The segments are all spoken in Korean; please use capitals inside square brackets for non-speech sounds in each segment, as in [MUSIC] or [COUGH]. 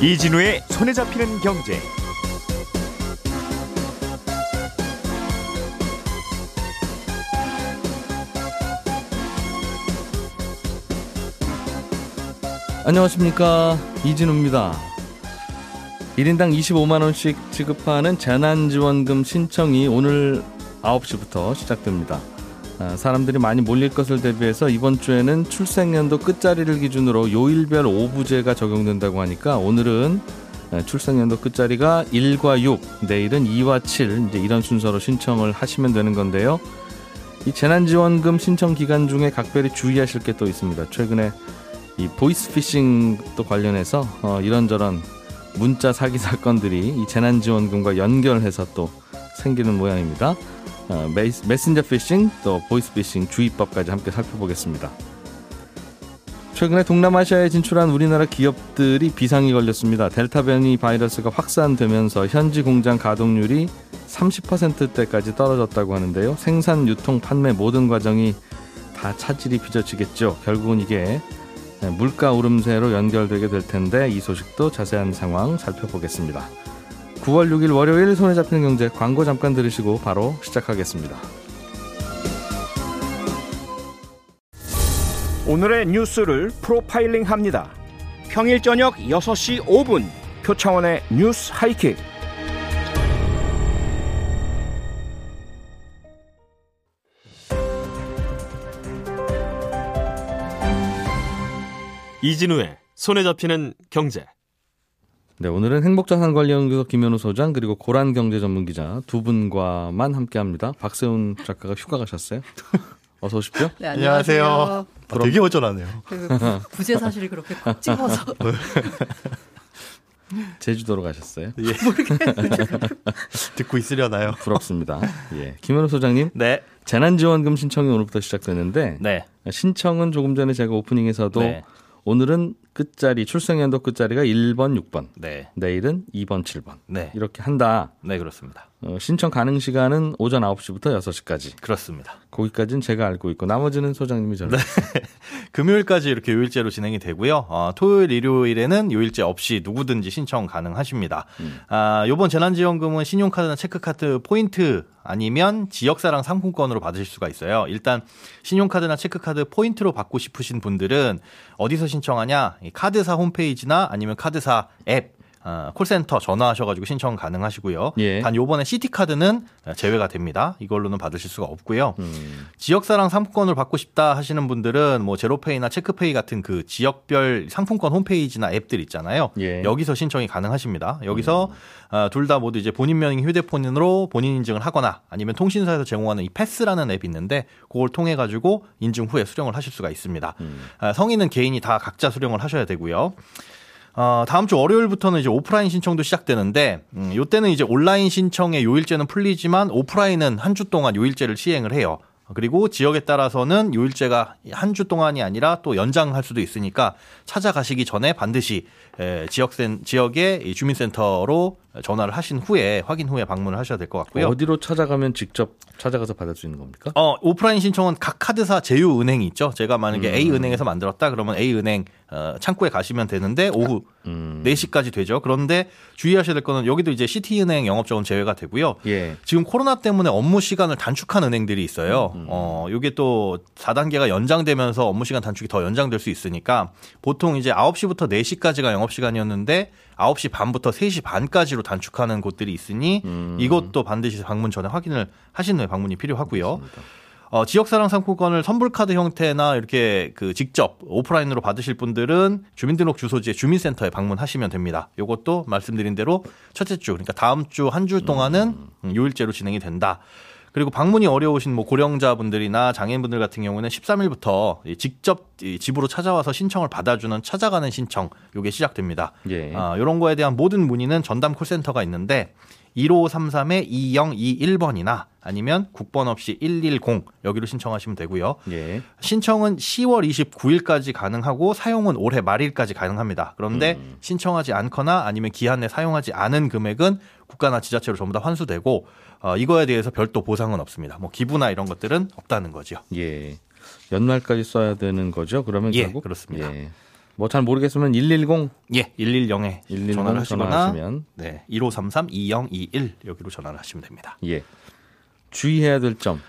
이진우의 손에 잡히는 경제. 안녕하십니까 이진우입니다. 1인당 25만 원씩 지급하는 재난지원금 신청이 오늘 9시부터 시작됩니다. 아, 사람들이 많이 몰릴 것을 대비해서 이번 주에는 출생연도 끝자리를 기준으로 요일별 오부제가 적용된다고 하니까 오늘은 아, 출생연도 끝자리가 1과 6, 내일은 2와 7 이제 이런 순서로 신청을 하시면 되는 건데요. 이 재난지원금 신청 기간 중에 각별히 주의하실 게 또 있습니다. 최근에 이 보이스피싱도 관련해서 어, 이런저런 문자 사기 사건들이 이 재난지원금과 연결해서 또 생기는 모양입니다. 어, 메이스, 메신저 피싱 또 보이스 피싱 주의보까지 함께 살펴보겠습니다. 최근에 동남아시아에 진출한 우리나라 기업들이 비상이 걸렸습니다. 델타 변이 바이러스가 확산되면서 현지 공장 가동률이 30%대까지 떨어졌다고 하는데요. 생산, 유통, 판매 모든 과정이 다 차질이 빚어지겠죠. 결국은 이게 물가 오름세로 연결되게 될 텐데 이 소식도 자세한 상황 살펴보겠습니다. 9월 6일 월요일 손에 잡히는 경제 광고 잠깐 들으시고 바로 시작하겠습니다. 오늘의 뉴스를 프로파일링 합니다. 평일 저녁 6시 5분 표창원의 뉴스 하이킥. 이진우의 손에 잡히는 경제. 네, 오늘은 행복자산관리연구소 김현우 소장 그리고 고란 경제 전문 기자 두 분과만 함께합니다. 박세훈 작가가 휴가 가셨어요. [LAUGHS] 어서 오십시오. 네, 안녕하세요. 아, 되게 어전하네요. 그 부재 사실을 그렇게 콕 집어서 [LAUGHS] 제주도로 가셨어요. 예. [LAUGHS] 듣고 있으려나요? 부럽습니다. 예, 김현우 소장님. 네. 재난지원금 신청이 오늘부터 시작되는데 네. 신청은 조금 전에 제가 오프닝에서도 네. 오늘은 끝자리 출생연도 끝자리가 1번, 6번, 네. 내일은 2번, 7번 네. 이렇게 한다. 네, 그렇습니다. 어, 신청 가능 시간은 오전 9시부터 6시까지. 그렇습니다. 거기까지는 제가 알고 있고 나머지는 소장님이 전해. [LAUGHS] 금요일까지 이렇게 요일제로 진행이 되고요. 어, 토요일, 일요일에는 요일제 없이 누구든지 신청 가능하십니다. 아, 요번 재난지원금은 신용카드나 체크카드 포인트 아니면 지역사랑 상품권으로 받으실 수가 있어요. 일단 신용카드나 체크카드 포인트로 받고 싶으신 분들은 어디서 신청하냐? 이 카드사 홈페이지나 아니면 카드사 앱 어, 콜센터 전화하셔가지고 신청 가능하시고요. 예. 단 요번에 씨티카드는 제외가 됩니다. 이걸로는 받으실 수가 없고요. 음. 지역사랑 상품권을 받고 싶다 하시는 분들은 뭐 제로페이나 체크페이 같은 그 지역별 상품권 홈페이지나 앱들 있잖아요. 예. 여기서 신청이 가능하십니다. 여기서 둘다 모두 이제 본인 명의 휴대폰으로 본인 인증을 하거나 아니면 통신사에서 제공하는 이 패스라는 앱이 있는데 그걸 통해 가지고 인증 후에 수령을 하실 수가 있습니다. 아, 성인은 개인이 다 각자 수령을 하셔야 되고요. 어, 다음 주 월요일부터는 이제 오프라인 신청도 시작되는데, 음, 요때는 이제 온라인 신청의 요일제는 풀리지만 오프라인은 한 주 동안 요일제를 시행을 해요. 그리고 지역에 따라서는 요일제가 한 주 동안이 아니라 또 연장할 수도 있으니까 찾아가시기 전에 반드시 에, 지역센 지역의 이 주민센터로 전화를 하신 후에 확인 후에 방문을 하셔야 될 것 같고요. 어디로 찾아가면 직접 찾아가서 받을 수 있는 겁니까? 어, 오프라인 신청은 각 카드사 제휴 은행이 있죠. 제가 만약에 A 은행에서 만들었다 그러면 A 은행 어, 창구에 가시면 되는데 오후 음. 4시까지 되죠. 그런데 주의하셔야 될 거는 여기도 이제 시티은행 영업자원 제외가 되고요. 예. 지금 코로나 때문에 업무 시간을 단축한 은행들이 있어요. 어, 요게 또 4단계가 연장되면서 업무 시간 단축이 더 연장될 수 있으니까 보통 이제 9시부터 4시까지가 영업 시간이었는데 9시 반부터 3시 반까지로 단축하는 곳들이 있으니 이것도 반드시 방문 전에 확인을 하신 후에 방문이 필요하고요. 어, 지역사랑 상품권을 선불카드 형태나 이렇게 그 직접 오프라인으로 받으실 분들은 주민등록 주소지의 주민센터에 방문하시면 됩니다. 이것도 말씀드린 대로 첫째 주, 그러니까 다음 주한주 동안은 음, 요일제로 진행이 된다. 그리고 방문이 어려우신 뭐 고령자분들이나 장애인분들 같은 경우는 13일부터 직접 이 집으로 찾아와서 신청을 받아주는 찾아가는 신청 요게 시작됩니다. 예. 아, 이런 거에 대한 모든 문의는 전담 콜센터가 있는데 1533-2021번이나 아니면 국번 없이 110 여기로 신청하시면 되고요. 예. 신청은 10월 29일까지 가능하고 사용은 올해 말일까지 가능합니다. 그런데 신청하지 않거나 아니면 기한 내 사용하지 않은 금액은 국가나 지자체로 전부 다 환수되고 어, 이거에 대해서 별도 보상은 없습니다. 뭐 기부나 이런 것들은 없다는 거죠. 예. 연말까지 써야 되는 거죠. 그러면 예, 결국 그렇습니다. 예. 뭐 잘 모르겠으면 110 예, 110에 110 전화를 하시거나 전화하시면 네, 1533 2021 여기로 전화를 하시면 됩니다. 예. 주의해야 될 점.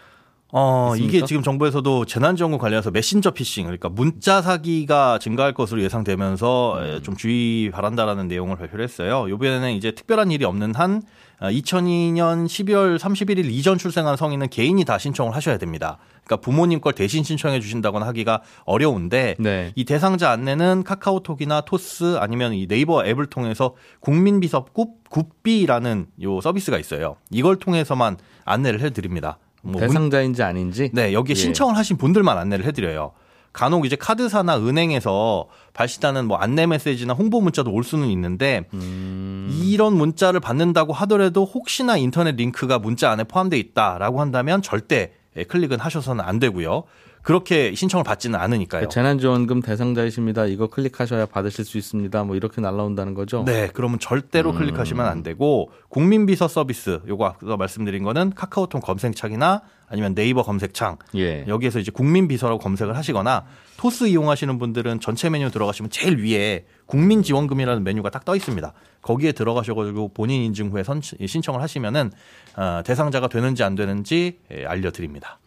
어, 있습니까? 이게 지금 정부에서도 재난지원금 관련해서 메신저 피싱, 그러니까 문자 사기가 증가할 것으로 예상되면서 음. 에, 좀 주의 바란다라는 내용을 발표를 했어요. 이번에는 이제 특별한 일이 없는 한 2002년 12월 31일 이전 출생한 성인은 개인이 다 신청을 하셔야 됩니다. 그러니까 부모님 걸 대신 신청해 주신다거나 하기가 어려운데 네. 이 대상자 안내는 카카오톡이나 토스 아니면 이 네이버 앱을 통해서 국민비서 굽, 굽비라는 요 서비스가 있어요. 이걸 통해서만 안내를 해드립니다. 뭐 문- 대상자인지 아닌지. 네, 여기에 예. 신청을 하신 분들만 안내를 해드려요. 간혹 이제 카드사나 은행에서 발시하는 뭐 안내 메시지나 홍보 문자도 올 수는 있는데 음. 이런 문자를 받는다고 하더라도 혹시나 인터넷 링크가 문자 안에 포함되어 있다라고 한다면 절대 예, 클릭은 하셔서는 안 되고요. 그렇게 신청을 받지는 않으니까요. 그 재난지원금 대상자이십니다. 이거 클릭하셔야 받으실 수 있습니다. 뭐 이렇게 날라온다는 거죠. 네, 그러면 절대로 음. 클릭하시면 안 되고 국민비서 서비스 요거 아까 말씀드린 거는 카카오톡 검색창이나 아니면 네이버 검색창 예. 여기에서 이제 국민비서라고 검색을 하시거나 토스 이용하시는 분들은 전체 메뉴 들어가시면 제일 위에 국민지원금이라는 메뉴가 딱 떠 있습니다. 거기에 들어가셔가지고 본인 인증 후에 선, 신청을 하시면은 어, 대상자가 되는지 안 되는지 예, 알려드립니다.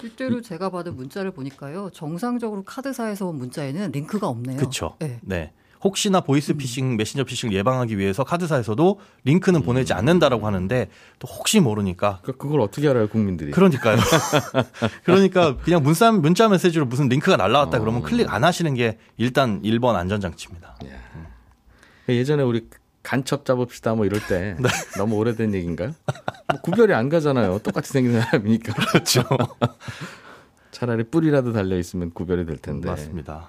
실제로 제가 받은 문자를 보니까요. 정상적으로 카드사에서 온 문자에는 링크가 없네요. 그렇죠. 네. 네. 혹시나 보이스 피싱, 메신저 피싱을 예방하기 위해서 카드사에서도 링크는 보내지 않는다라고 하는데 또 혹시 모르니까 그- 그걸 어떻게 알아요, 국민들이? 그러니까요. [LAUGHS] [LAUGHS] 그러니까 그냥 문자, 문자 메시지로 무슨 링크가 날라왔다 그러면 클릭 안 하시는 게 일단 1번 안전장치입니다. 예전에 우리 간첩 잡읍시다 뭐 이럴 때 [LAUGHS] 네. 너무 오래된 얘기인가요? 뭐 구별이 안 가잖아요. 똑같이 생긴 사람이니까. 그렇죠. [LAUGHS] 차라리 뿔이라도 달려 있으면 구별이 될 텐데. 맞습니다.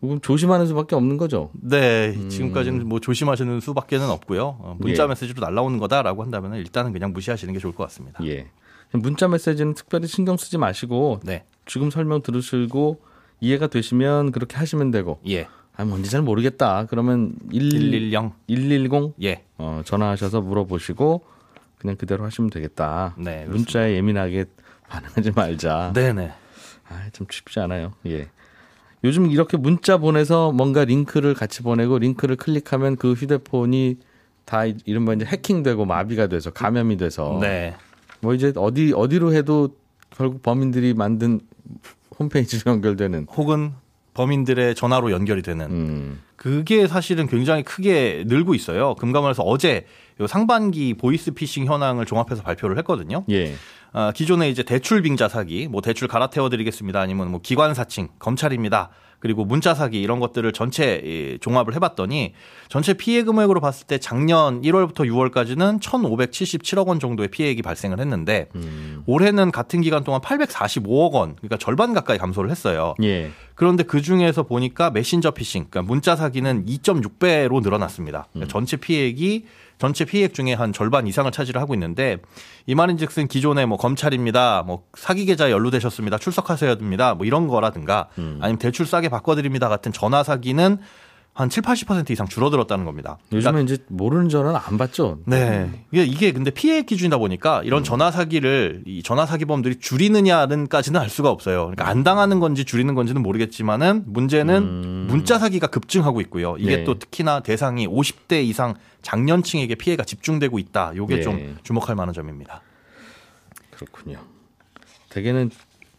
그럼 조심하는 수밖에 없는 거죠. 네, 지금까지는 뭐 조심하시는 수밖에는 없고요. 어, 문자 예. 메시지로 날라오는 거다라고 한다면 일단은 그냥 무시하시는 게 좋을 것 같습니다. 예. 문자 메시지는 특별히 신경 쓰지 마시고 네, 지금 설명 들으시고 이해가 되시면 그렇게 하시면 되고 예, 아 뭔지 잘 모르겠다. 그러면 110 110, 110 예, 어, 전화하셔서 물어보시고 그냥 그대로 하시면 되겠다. 네. 문자에 예민하게 반응하지 말자. 네, 네, 아, 참 쉽지 않아요. 예. 요즘 이렇게 문자 보내서 뭔가 링크를 같이 보내고 링크를 클릭하면 그 휴대폰이 다 이- 이른바 이제 해킹되고 마비가 돼서 감염이 돼서 네, 뭐 이제 어디 어디로 해도 결국 범인들이 만든 홈페이지로 연결되는 혹은 범인들의 전화로 연결이 되는 음. 그게 사실은 굉장히 크게 늘고 있어요. 금감원에서 어제 요 상반기 보이스 피싱 현황을 종합해서 발표를 했거든요. 예. 아, 기존에 이제 대출 빙자 사기, 뭐 대출 갈아태워 드리겠습니다. 아니면 뭐 기관 사칭, 검찰입니다. 그리고 문자 사기 이런 것들을 전체 이, 종합을 해봤더니 전체 피해 금액으로 봤을 때 작년 1월부터 6월까지는 1,577억 원 정도의 피해액이 발생을 했는데 음. 올해는 같은 기간 동안 845억 원, 그러니까 절반 가까이 감소를 했어요. 예. 그런데 그 중에서 보니까 메신저 피싱, 그러니까 문자 사기는 2.6배로 늘어났습니다. 그러니까 전체 피해액이 전체 피해액 중에 한 절반 이상을 차지를 하고 있는데 이 말인즉슨 기존에 뭐 검찰입니다, 뭐 사기 계좌에 연루되셨습니다, 출석하셔야 됩니다, 뭐 이런 거라든가 아니면 대출 싸게 바꿔드립니다 같은 전화 사기는 한 7, 80% 이상 줄어들었다는 겁니다. 그러니까 요즘에 이제 모르는 전화는 안 받죠. 네. 이게, 이게 근데 피해 기준이다 보니까 이런 전화 사기를 이 전화 사기범들이 줄이느냐는까지는 알 수가 없어요. 그러니까 안 당하는 건지 줄이는 건지는 모르겠지만은 문제는 문자 사기가 급증하고 있고요. 이게 네. 또 특히나 대상이 50대 이상 장년층에게 피해가 집중되고 있다. 요게 네. 좀 주목할 만한 점입니다. 그렇군요. 대개는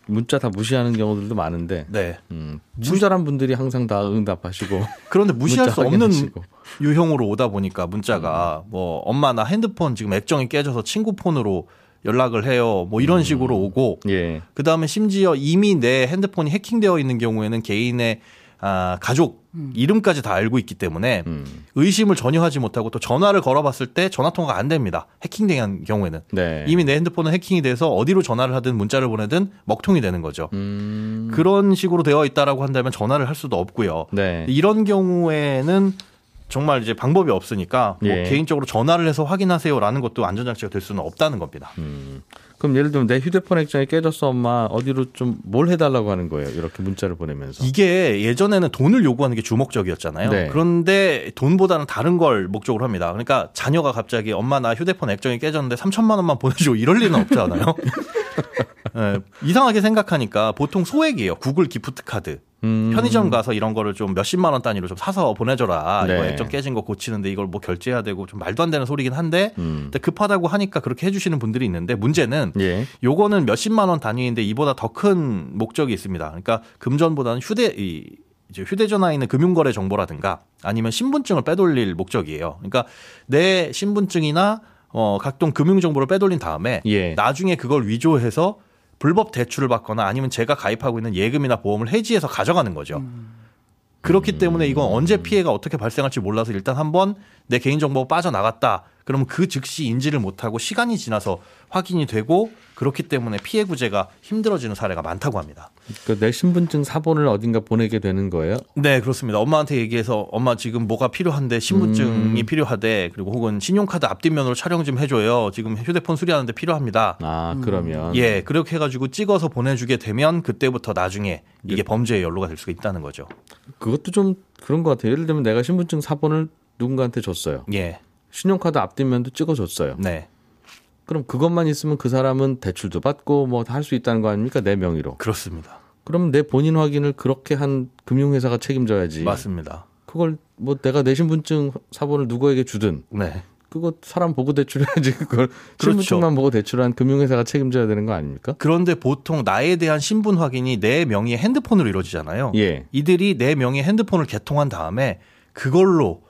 문자 다 무시하는 경우들도 많은데 네. 음, 친절한 분들이 항상 다 응답하시고 [LAUGHS] 그런데 무시할 수 없는 확인하시고. 유형으로 오다 보니까 문자가 뭐 엄마 나 핸드폰 지금 액정이 깨져서 친구 폰으로 연락을 해요. 뭐 이런 식으로 오고 예. 그 다음에 심지어 이미 내 핸드폰이 해킹되어 있는 경우에는 개인의 아, 가족 이름까지 다 알고 있기 때문에 음. 의심을 전혀 하지 못하고 또 전화를 걸어봤을 때 전화 통화가 안 됩니다. 해킹된 경우에는 네. 이미 내 핸드폰은 해킹이 돼서 어디로 전화를 하든 문자를 보내든 먹통이 되는 거죠. 음. 그런 식으로 되어 있다라고 한다면 전화를 할 수도 없고요. 네. 이런 경우에는 정말 이제 방법이 없으니까 뭐 예. 개인적으로 전화를 해서 확인하세요라는 것도 안전장치가 될 수는 없다는 겁니다. 음. 그럼 예를 들면 내 휴대폰 액정이 깨졌어 엄마 어디로 좀 뭘 해달라고 하는 거예요 이렇게 문자를 보내면서 이게 예전에는 돈을 요구하는 게 주목적이었잖아요. 네. 그런데 돈보다는 다른 걸 목적으로 합니다. 그러니까 자녀가 갑자기 엄마 나 휴대폰 액정이 깨졌는데 3천만 원만 보내줘 이럴 리는 없잖아요. [LAUGHS] 예, 이상하게 생각하니까 보통 소액이에요. 구글 기프트 카드. 음. 편의점 가서 이런 거를 좀 몇십만 원 단위로 좀 사서 보내줘라. 네. 이거 액정 깨진 거 고치는데 이걸 뭐 결제해야 되고 좀 말도 안 되는 소리긴 한데 음. 근데 급하다고 하니까 그렇게 해주시는 분들이 있는데 문제는 예. 요거는 몇십만 원 단위인데 이보다 더 큰 목적이 있습니다. 그러니까 금전보다는 휴대 이 이제 휴대전화에 있는 금융거래 정보라든가 아니면 신분증을 빼돌릴 목적이에요. 그러니까 내 신분증이나 어 각종 금융 정보를 빼돌린 다음에 예. 나중에 그걸 위조해서 불법 대출을 받거나 아니면 제가 가입하고 있는 예금이나 보험을 해지해서 가져가는 거죠. 그렇기 때문에 이건 언제 피해가 어떻게 발생할지 몰라서 일단 한번 내 개인정보가 빠져나갔다. 그러면 그 즉시 인지를 못하고 시간이 지나서 확인이 되고 그렇기 때문에 피해 구제가 힘들어지는 사례가 많다고 합니다. 그내 신분증 사본을 어딘가 보내게 되는 거예요? 네, 그렇습니다. 엄마한테 얘기해서 엄마 지금 뭐가 필요한데 신분증이 음. 필요하대. 그리고 혹은 신용카드 앞뒷면으로 촬영 좀 해줘요. 지금 휴대폰 수리하는데 필요합니다. 아, 그러면. 예, 그렇게 해가지고 찍어서 보내주게 되면 그때부터 나중에 이게 범죄에 연루가 될 수가 있다는 거죠. 그것도 좀 그런 것 같아요. 예를 들면 내가 신분증 사본을 누군가한테 줬어요. 예, 신용카드 앞뒷면도 찍어줬어요. 네, 그럼 그것만 있으면 그 사람은 대출도 받고 뭐다할수 있다는 거 아닙니까? 내 명의로. 그렇습니다. 그럼 내 본인 확인을 그렇게 한 금융회사가 책임져야지. 맞습니다. 그걸 뭐 내가 내 신분증 사본을 누구에게 주든 네, 그거 사람 보고 대출해야지 그걸 그렇죠. 신분증만 보고 대출한 금융회사가 책임져야 되는 거 아닙니까? 그런데 보통 나에 대한 신분 확인이 내 명의의 핸드폰으로 이루어지잖아요. 예. 이들이 내 명의의 핸드폰을 개통한 다음에 그걸로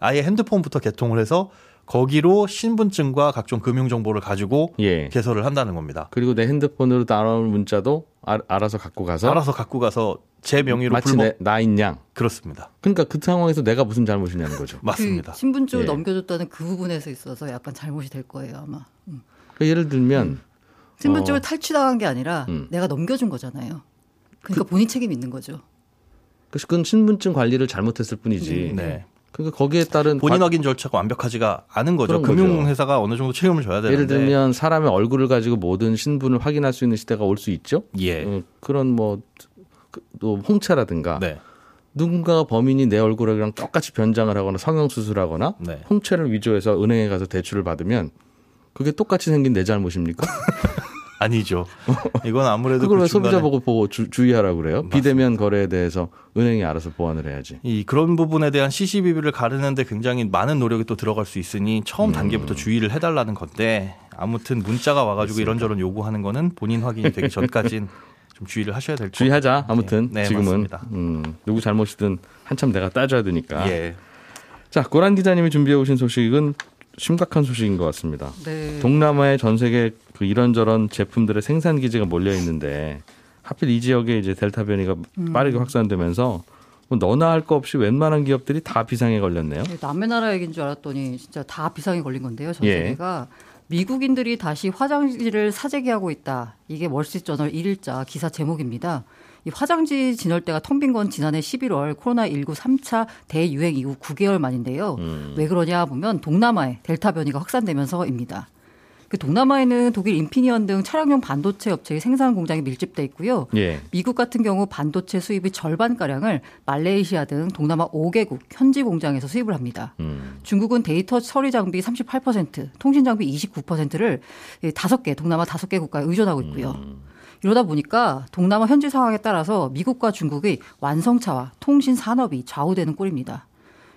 아예 핸드폰부터 개통을 해서 거기로 신분증과 각종 금융 정보를 가지고 예. 개설을 한다는 겁니다. 그리고 내 핸드폰으로 따라온 문자도 아- 알아서 갖고 가서 알아서 갖고 가서 제 명의로 마치 불법 내, 나인 양. 그렇습니다. 그러니까 그 상황에서 내가 무슨 잘못이냐는 거죠. [LAUGHS] 맞습니다. 그 신분증을 예. 넘겨줬다는 그 부분에서 있어서 약간 잘못이 될 거예요 아마. 음. 그러니까 예를 들면 신분증을 어. 탈취당한 게 아니라 음. 내가 넘겨준 거잖아요. 그러니까 본인 책임 있는 거죠. 그건 신분증 관리를 잘못했을 뿐이지. 네. 그러니까 거기에 따른 본인 관- 확인 절차가 완벽하지가 않은 거죠. 금융회사가 어느 정도 책임을 져야 되는데. 예를 들면 사람의 얼굴을 가지고 모든 신분을 확인할 수 있는 시대가 올 수 있죠. 예. 어, 그런 뭐 또 홍채라든가 네. 누군가가 범인이 내 얼굴이랑 똑같이 변장을 하거나 성형 수술하거나 네. 홍채를 위조해서 은행에 가서 대출을 받으면 그게 똑같이 생긴 내 잘못입니까? [LAUGHS] 아니죠. [LAUGHS] 이건 아무래도 그걸 그 왜 소비자 보고 보고 주, 주의하라고 그래요? 비대면 거래에 대해서 은행이 알아서 보완을 해야지. 이 그런 부분에 대한 CCBB를 가르는데 굉장히 많은 노력이 또 들어갈 수 있으니 처음 단계부터 음. 주의를 해달라는 건데 아무튼 문자가 와가지고 이런저런 요구하는 거는 본인 확인이 되기 전까진 [LAUGHS] 좀 주의를 하셔야 될것 같아요. 주의하자. 아무튼 네, 지금은 맞습니다. 음, 누구 잘못이든 한참 내가 따져야 되니까. 예. 자, 고란 기자님이 준비해 오신 소식은 심각한 소식인 것 같습니다. 네. 동남아의 전 세계 그 이런저런 제품들의 생산 기지가 몰려 있는데 하필 이 지역에 이제 델타 변이가 음. 빠르게 확산되면서 뭐 너나 할 거 없이 웬만한 기업들이 다 비상에 걸렸네요. 네, 남의 나라 얘기인 줄 알았더니 진짜 다 비상이 걸린 건데요. 전 예. 세계가 미국인들이 다시 화장지를 사재기하고 있다. 이게 월스트리트저널 1일자 기사 제목입니다. 이 화장지 진열대가 텅 빈 건 지난해 11월 코로나19 3차 대유행 이후 9개월 만인데요. 음. 왜 그러냐 보면 동남아에 델타 변이가 확산되면서입니다. 그 동남아에는 독일 인피니언 등 차량용 반도체 업체의 생산 공장이 밀집돼 있고요. 예. 미국 같은 경우 반도체 수입의 절반 가량을 말레이시아 등 동남아 5개국 현지 공장에서 수입을 합니다. 음. 중국은 데이터 처리 장비 38%, 통신 장비 29%를 다섯 개 동남아 다섯 개 국가에 의존하고 있고요. 이러다 보니까 동남아 현지 상황에 따라서 미국과 중국의 완성차와 통신 산업이 좌우되는 꼴입니다.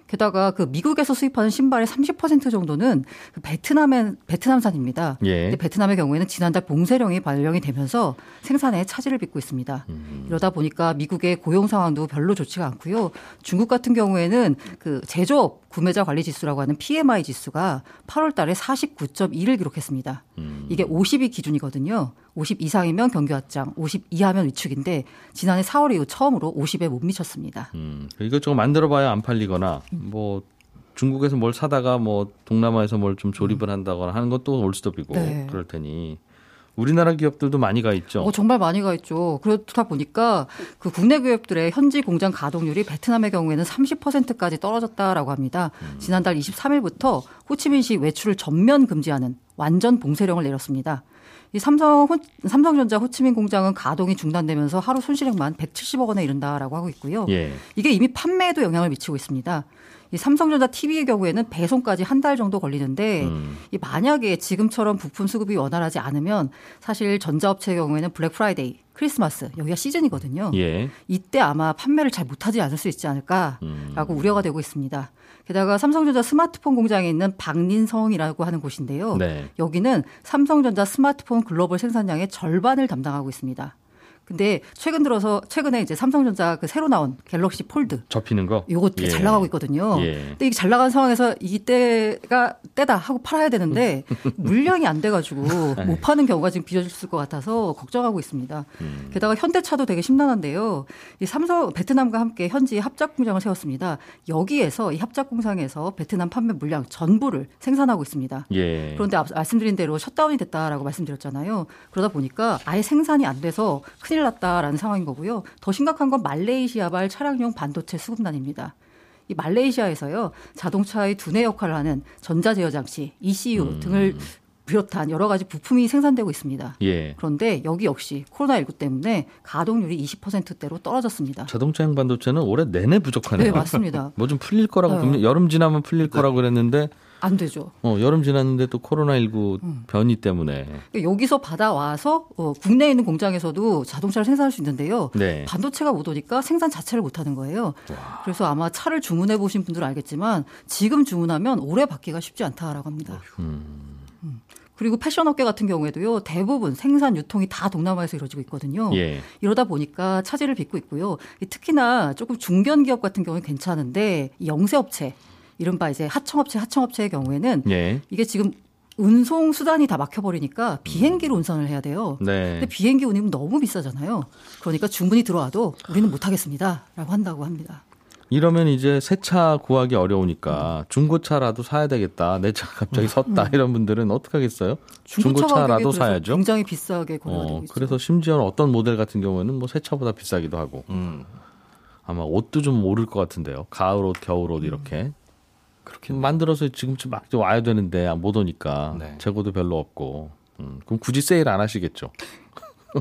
게다가 그 미국에서 수입하는 신발의 30% 정도는 그 베트남의 베트남산입니다. 예. 베트남의 경우에는 지난달 봉쇄령이 발령이 되면서 생산에 차질을 빚고 있습니다. 이러다 보니까 미국의 고용 상황도 별로 좋지가 않고요. 중국 같은 경우에는 그 제조업 구매자 관리 지수라고 하는 PMI 지수가 8월 달에 49.1을 기록했습니다. 이게 50이 기준이거든요. 50 이상이면 경기 확장, 50 이하면 위축인데 지난해 4월 이후 처음으로 50에 못 미쳤습니다. 음. 이것저것 만들어봐야 안 팔리거나 뭐 중국에서 뭘 사다가 뭐 동남아에서 뭘 좀 조립을 한다거나 하는 것도 올스톱이고 네. 그럴 테니 우리나라 기업들도 많이 가 있죠. 어, 정말 많이 가 있죠. 그렇다 보니까 그 국내 기업들의 현지 공장 가동률이 베트남의 경우에는 30%까지 떨어졌다라고 합니다. 지난달 23일부터 호치민시 외출을 전면 금지하는 완전 봉쇄령을 내렸습니다. 이 삼성 호, 삼성전자 호치민 공장은 가동이 중단되면서 하루 손실액만 170억 원에 이른다라고 하고 있고요. 예. 이게 이미 판매에도 영향을 미치고 있습니다. 이 삼성전자 TV의 경우에는 배송까지 한 달 정도 걸리는데 음. 이 만약에 지금처럼 부품 수급이 원활하지 않으면 사실 전자업체의 경우에는 블랙 프라이데이, 크리스마스 여기가 시즌이거든요. 예. 이때 아마 판매를 잘 못하지 않을 수 있지 않을까라고 음. 우려가 되고 있습니다. 게다가 삼성전자 스마트폰 공장에 있는 박닌성이라고 하는 곳인데요. 네. 여기는 삼성전자 스마트폰 글로벌 생산량의 절반을 담당하고 있습니다. 근데 최근 들어서 최근에 이제 삼성전자 그 새로 나온 갤럭시 폴드 접히는 거. 요거 되게 예. 잘 나가고 있거든요. 예. 근데 이게 잘 나간 상황에서 이때가 때다 하고 팔아야 되는데 [LAUGHS] 물량이 안 돼가지고 네. 못 파는 경우가 지금 빚어질 것 같아서 걱정하고 있습니다. 음. 게다가 현대차도 되게 심란한데요. 이 삼성 베트남과 함께 현지 합작 공장을 세웠습니다. 여기에서 이 합작 공장에서 베트남 판매 물량 전부를 생산하고 있습니다. 예. 그런데 앞 말씀드린 대로 셧다운이 됐다라고 말씀드렸잖아요. 그러다 보니까 아예 생산이 안 돼서 큰일 났다라는 상황인 거고요. 더 심각한 건 말레이시아발 차량용 반도체 수급난입니다. 이 말레이시아에서요 자동차의 두뇌 역할을 하는 전자 제어 장치 ECU 음. 등을 비롯한 여러 가지 부품이 생산되고 있습니다. 예. 그런데 여기 역시 코로나19 때문에 가동률이 20%대로 떨어졌습니다. 자동차용 반도체는 올해 내내 부족하네요. 네, 맞습니다. [LAUGHS] 뭐 좀 풀릴 거라고 네. 여름 지나면 풀릴 거라고 그랬는데 안 되죠. 어, 여름 지났는데 또 코로나19 음. 변이 때문에 그러니까 여기서 받아와서 어, 국내에 있는 공장에서도 자동차를 생산할 수 있는데요. 네. 반도체가 못 오니까 생산 자체를 못 하는 거예요. 그래서 아마 차를 주문해 보신 분들은 알겠지만 지금 주문하면 오래 받기가 쉽지 않다라고 합니다. 음. 그리고 패션 업계 같은 경우에도요. 대부분 생산 유통이 다 동남아에서 이루어지고 있거든요. 예. 이러다 보니까 차질을 빚고 있고요. 이 특히나 조금 중견 기업 같은 경우는 괜찮은데 이 영세 업체 이른바 이제 하청업체 하청업체의 경우에는 예. 이게 지금 운송 수단이 다 막혀버리니까 비행기로 운송을 해야 돼요. 네. 근데 비행기 운임은 너무 비싸잖아요. 그러니까 주문이 들어와도 우리는 못하겠습니다라고 한다고 합니다. 이러면 이제 새 차 구하기 어려우니까 중고차라도 사야 되겠다. 내 차 갑자기 섰다. 이런 분들은 어떻게 하겠어요? 중고차 중고차라도 사야죠. 굉장히 비싸게 거래가 되고 어, 있죠. 그래서 심지어는 어떤 모델 같은 경우에는 뭐 새 차보다 비싸기도 하고 음. 아마 옷도 좀 오를 것 같은데요. 가을 옷, 겨울 옷 이렇게 그렇게 만들어서 지금쯤 막 와야 되는데 못 오니까 네. 재고도 별로 없고 음, 그럼 굳이 세일 안 하시겠죠?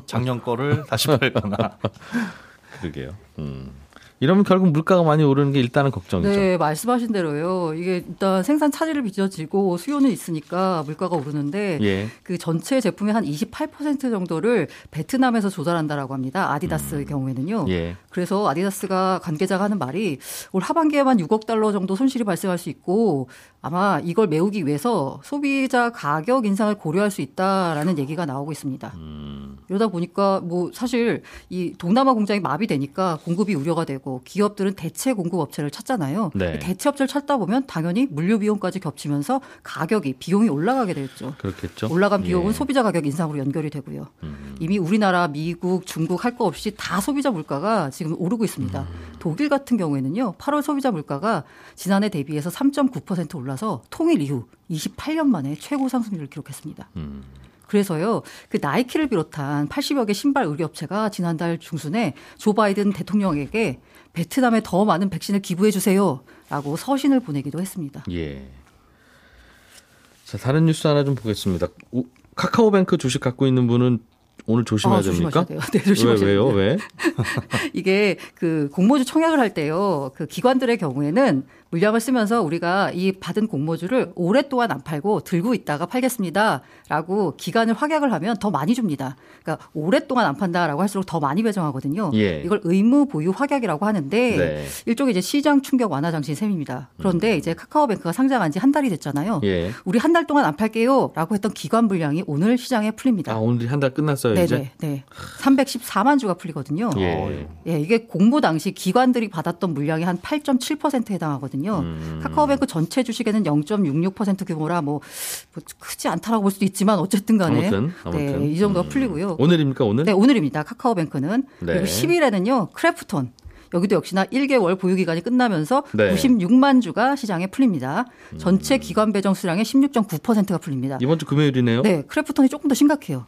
작년 거를 다시 팔거나 [LAUGHS] 그러게요. 음. 이러면 결국 물가가 많이 오르는 게 일단은 걱정이죠. 네, 말씀하신 대로요. 이게 일단 생산 차질을 빚어지고 수요는 있으니까 물가가 오르는데 예. 그 전체 제품의 한 28% 정도를 베트남에서 조달한다라고 합니다. 아디다스의 경우에는요. 예. 그래서 아디다스가 관계자가 하는 말이 올 하반기에만 6억 달러 정도 손실이 발생할 수 있고 아마 이걸 메우기 위해서 소비자 가격 인상을 고려할 수 있다라는 얘기가 나오고 있습니다. 음. 이러다 보니까 뭐 사실 이 동남아 공장이 마비되니까 공급이 우려가 되고 기업들은 대체 공급 업체를 찾잖아요. 네. 이 대체 업체를 찾다 보면 당연히 물류 비용까지 겹치면서 가격이 비용이 올라가게 되겠죠. 그렇겠죠. 올라간 비용은 예. 소비자 가격 인상으로 연결이 되고요. 음. 이미 우리나라, 미국, 중국 할 거 없이 다 소비자 물가가 지금 오르고 있습니다. 음. 독일 같은 경우에는요, 8월 소비자 물가가 지난해 대비해서 3.9% 올라서 통일 이후 28년 만에 최고 상승률을 기록했습니다. 음. 그래서요, 그 나이키를 비롯한 80여 개 신발 의류업체가 지난달 중순에 조 바이든 대통령에게 베트남에 더 많은 백신을 기부해 주세요. 라고 서신을 보내기도 했습니다. 예. 자, 다른 뉴스 하나 좀 보겠습니다. 우- 카카오뱅크 주식 갖고 있는 분은 오늘 조심해야 아, 됩니까? 네, 조심하셔야 왜, 왜요? 왜? [LAUGHS] 이게 그 공모주 청약을 할 때요, 그 기관들의 경우에는 물량을 쓰면서 우리가 이 받은 공모주를 오랫동안 안 팔고 들고 있다가 팔겠습니다.라고 기간을 확약을 하면 더 많이 줍니다. 그러니까 오랫동안 안 판다라고 할수록 더 많이 배정하거든요. 예. 이걸 의무 보유 확약이라고 하는데 네. 일종의 이제 시장 충격 완화 장치인 셈입니다. 그런데 이제 카카오뱅크가 상장한 지 한 달이 됐잖아요. 예. 우리 한 달 동안 안 팔게요라고 했던 기관 물량이 오늘 시장에 풀립니다. 아, 오늘 한 달 끝났어요, 네네 이제? 네. 314만 주가 풀리거든요. 예. 예, 이게 공모 당시 기관들이 받았던 물량이 한 8.7%에 해당하거든요. 음. 카카오뱅크 전체 주식에는 0.66% 규모라 뭐, 뭐 크지 않다라고 볼 수도 있지만 어쨌든 간에 아무튼, 아무튼. 네, 이 정도가 음. 풀리고요. 오늘입니까, 오늘? 네, 오늘입니다. 카카오뱅크는. 네. 그리고 10일에는요. 크래프톤. 여기도 역시나 1개월 보유 기간이 끝나면서 네. 음. 96만 주가 시장에 풀립니다. 전체 기관 배정 수량의 16.9%가 풀립니다. 이번 주 금요일이네요? 네, 크래프톤이 조금 더 심각해요.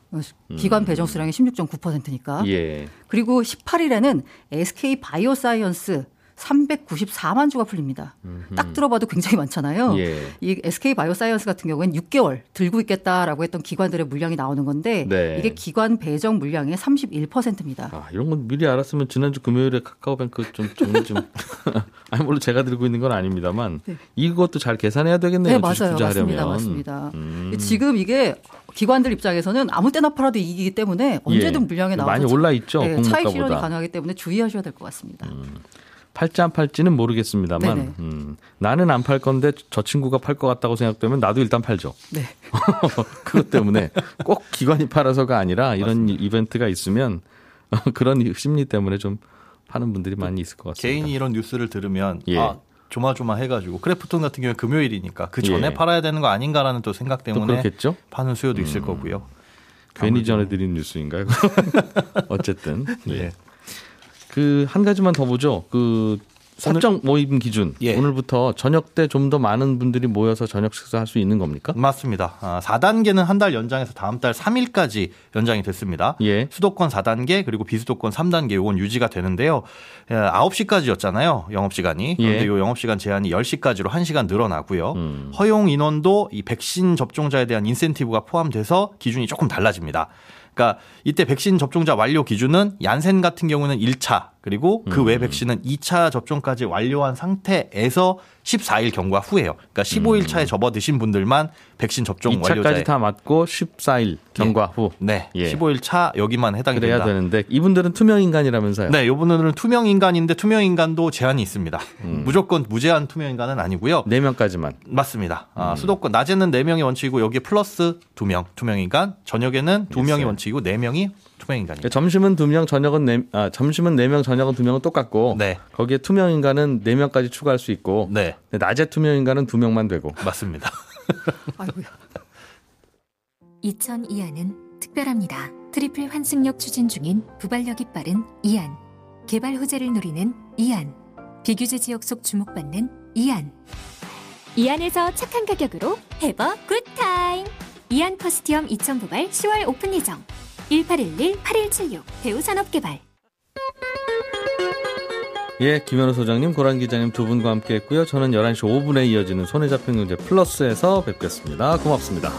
기관 배정 수량의 16.9%니까. 음. 예. 그리고 18일에는 SK 바이오사이언스 394만 주가 풀립니다. 딱 들어봐도 굉장히 많잖아요. 예. 이 SK 바이오사이언스 같은 경우에는 6개월 들고 있겠다라고 했던 기관들의 물량이 나오는 건데 네. 이게 기관 배정 물량의 31%입니다. 아, 이런 건 미리 알았으면 지난주 금요일에 카카오뱅크 좀 정리 좀. [LAUGHS] 아니, 물론 제가 들고 있는 건 아닙니다만 네. 이것도 잘 계산해야 되겠네요. 네, 맞아요. 맞습니다. 맞습니다. 음. 지금 이게 기관들 입장에서는 아무 때나 팔아도 이기기 때문에 언제든 예. 물량이 나와서 많이 올라 있죠. 네, 차익 실현이. 가능하기 때문에 주의하셔야 될 것 같습니다. 팔지 안 팔지는 모르겠습니다만 네네. 음, 나는 안 팔 건데 저 친구가 팔 것 같다고 생각되면 나도 일단 팔죠. 네. [LAUGHS] 그것 때문에 꼭 기관이 팔아서가 아니라 이런 이벤트가 있으면 [LAUGHS] 그런 심리 때문에 좀 파는 분들이 많이 있을 것 같습니다. 개인이 이런 뉴스를 들으면 예. 아 조마조마해가지고 크래프톤 같은 경우에 금요일이니까 그 전에 예. 팔아야 되는 거 아닌가라는 또 생각 또 때문에 그렇겠죠? 파는 수요도 음. 있을 거고요. 괜히 전해드린 뉴스인가요? [LAUGHS] 어쨌든 예. 예. 그한 가지만 더 보죠. 그 사적 모임 기준 예. 오늘부터 저녁 때 좀 더 많은 분들이 모여서 저녁 식사할 수 있는 겁니까? 맞습니다. 아, 4단계는 한 달 연장해서 다음 달 3일까지 연장이 됐습니다. 예. 수도권 4단계 그리고 비수도권 3단계 요건 유지가 되는데요. 예, 9시까지였잖아요. 영업 시간이. 그런데 예. 요 영업 시간 제한이 10시까지로 1시간 늘어나고요. 음. 허용 인원도 이 백신 접종자에 대한 인센티브가 포함돼서 기준이 조금 달라집니다. 그러니까 이때 백신 접종자 완료 기준은 얀센 같은 경우는 1차 그리고 그 음. 외 백신은 2차 접종까지 완료한 상태에서 14일 경과 후에요. 그러니까 15일 차에 접어 드신 분들만 백신 접종 2차까지 완료자에 다 맞고 14일 경과 후 네, 예. 15일 차 여기만 해당이 그래야 됩니다. 되는데 이분들은 투명 인간이라면서요? 네, 요분들은 투명 인간인데 투명 인간도 제한이 있습니다. 음. 무조건 무제한 투명 인간은 아니고요. 네 명까지만. 맞습니다. 음. 아, 수도권 낮에는 4명이 원칙이고 여기에 플러스 2명 투명 인간, 저녁에는 2명이 있어요. 원칙이고 4명이 투명 인간입니다. 점심은 두 명, 저녁은 네, 아, 점심은 네 명, 저녁은 두 명은 똑같고 네. 거기에 투명 인간은 네 명까지 추가할 수 있고 네, 낮에 투명 인간은 두 명만 되고 맞습니다. [LAUGHS] 아이고야. 이천 이안은 특별합니다. 트리플 환승역 추진 중인 부발역이 빠른 이안. 개발 호재를 노리는 이안. 비규제 지역 속 주목받는 이안. 이안에서 착한 가격으로 Have a good time 이안 퍼스티엄 이천 부발 10월 오픈 예정 1811-8176 대우산업개발 예, 김현우 소장님, 고란 기자님 두 분과 함께 했고요. 저는 11시 5분에 이어지는 손에 잡히는 경제 플러스에서 뵙겠습니다. 고맙습니다.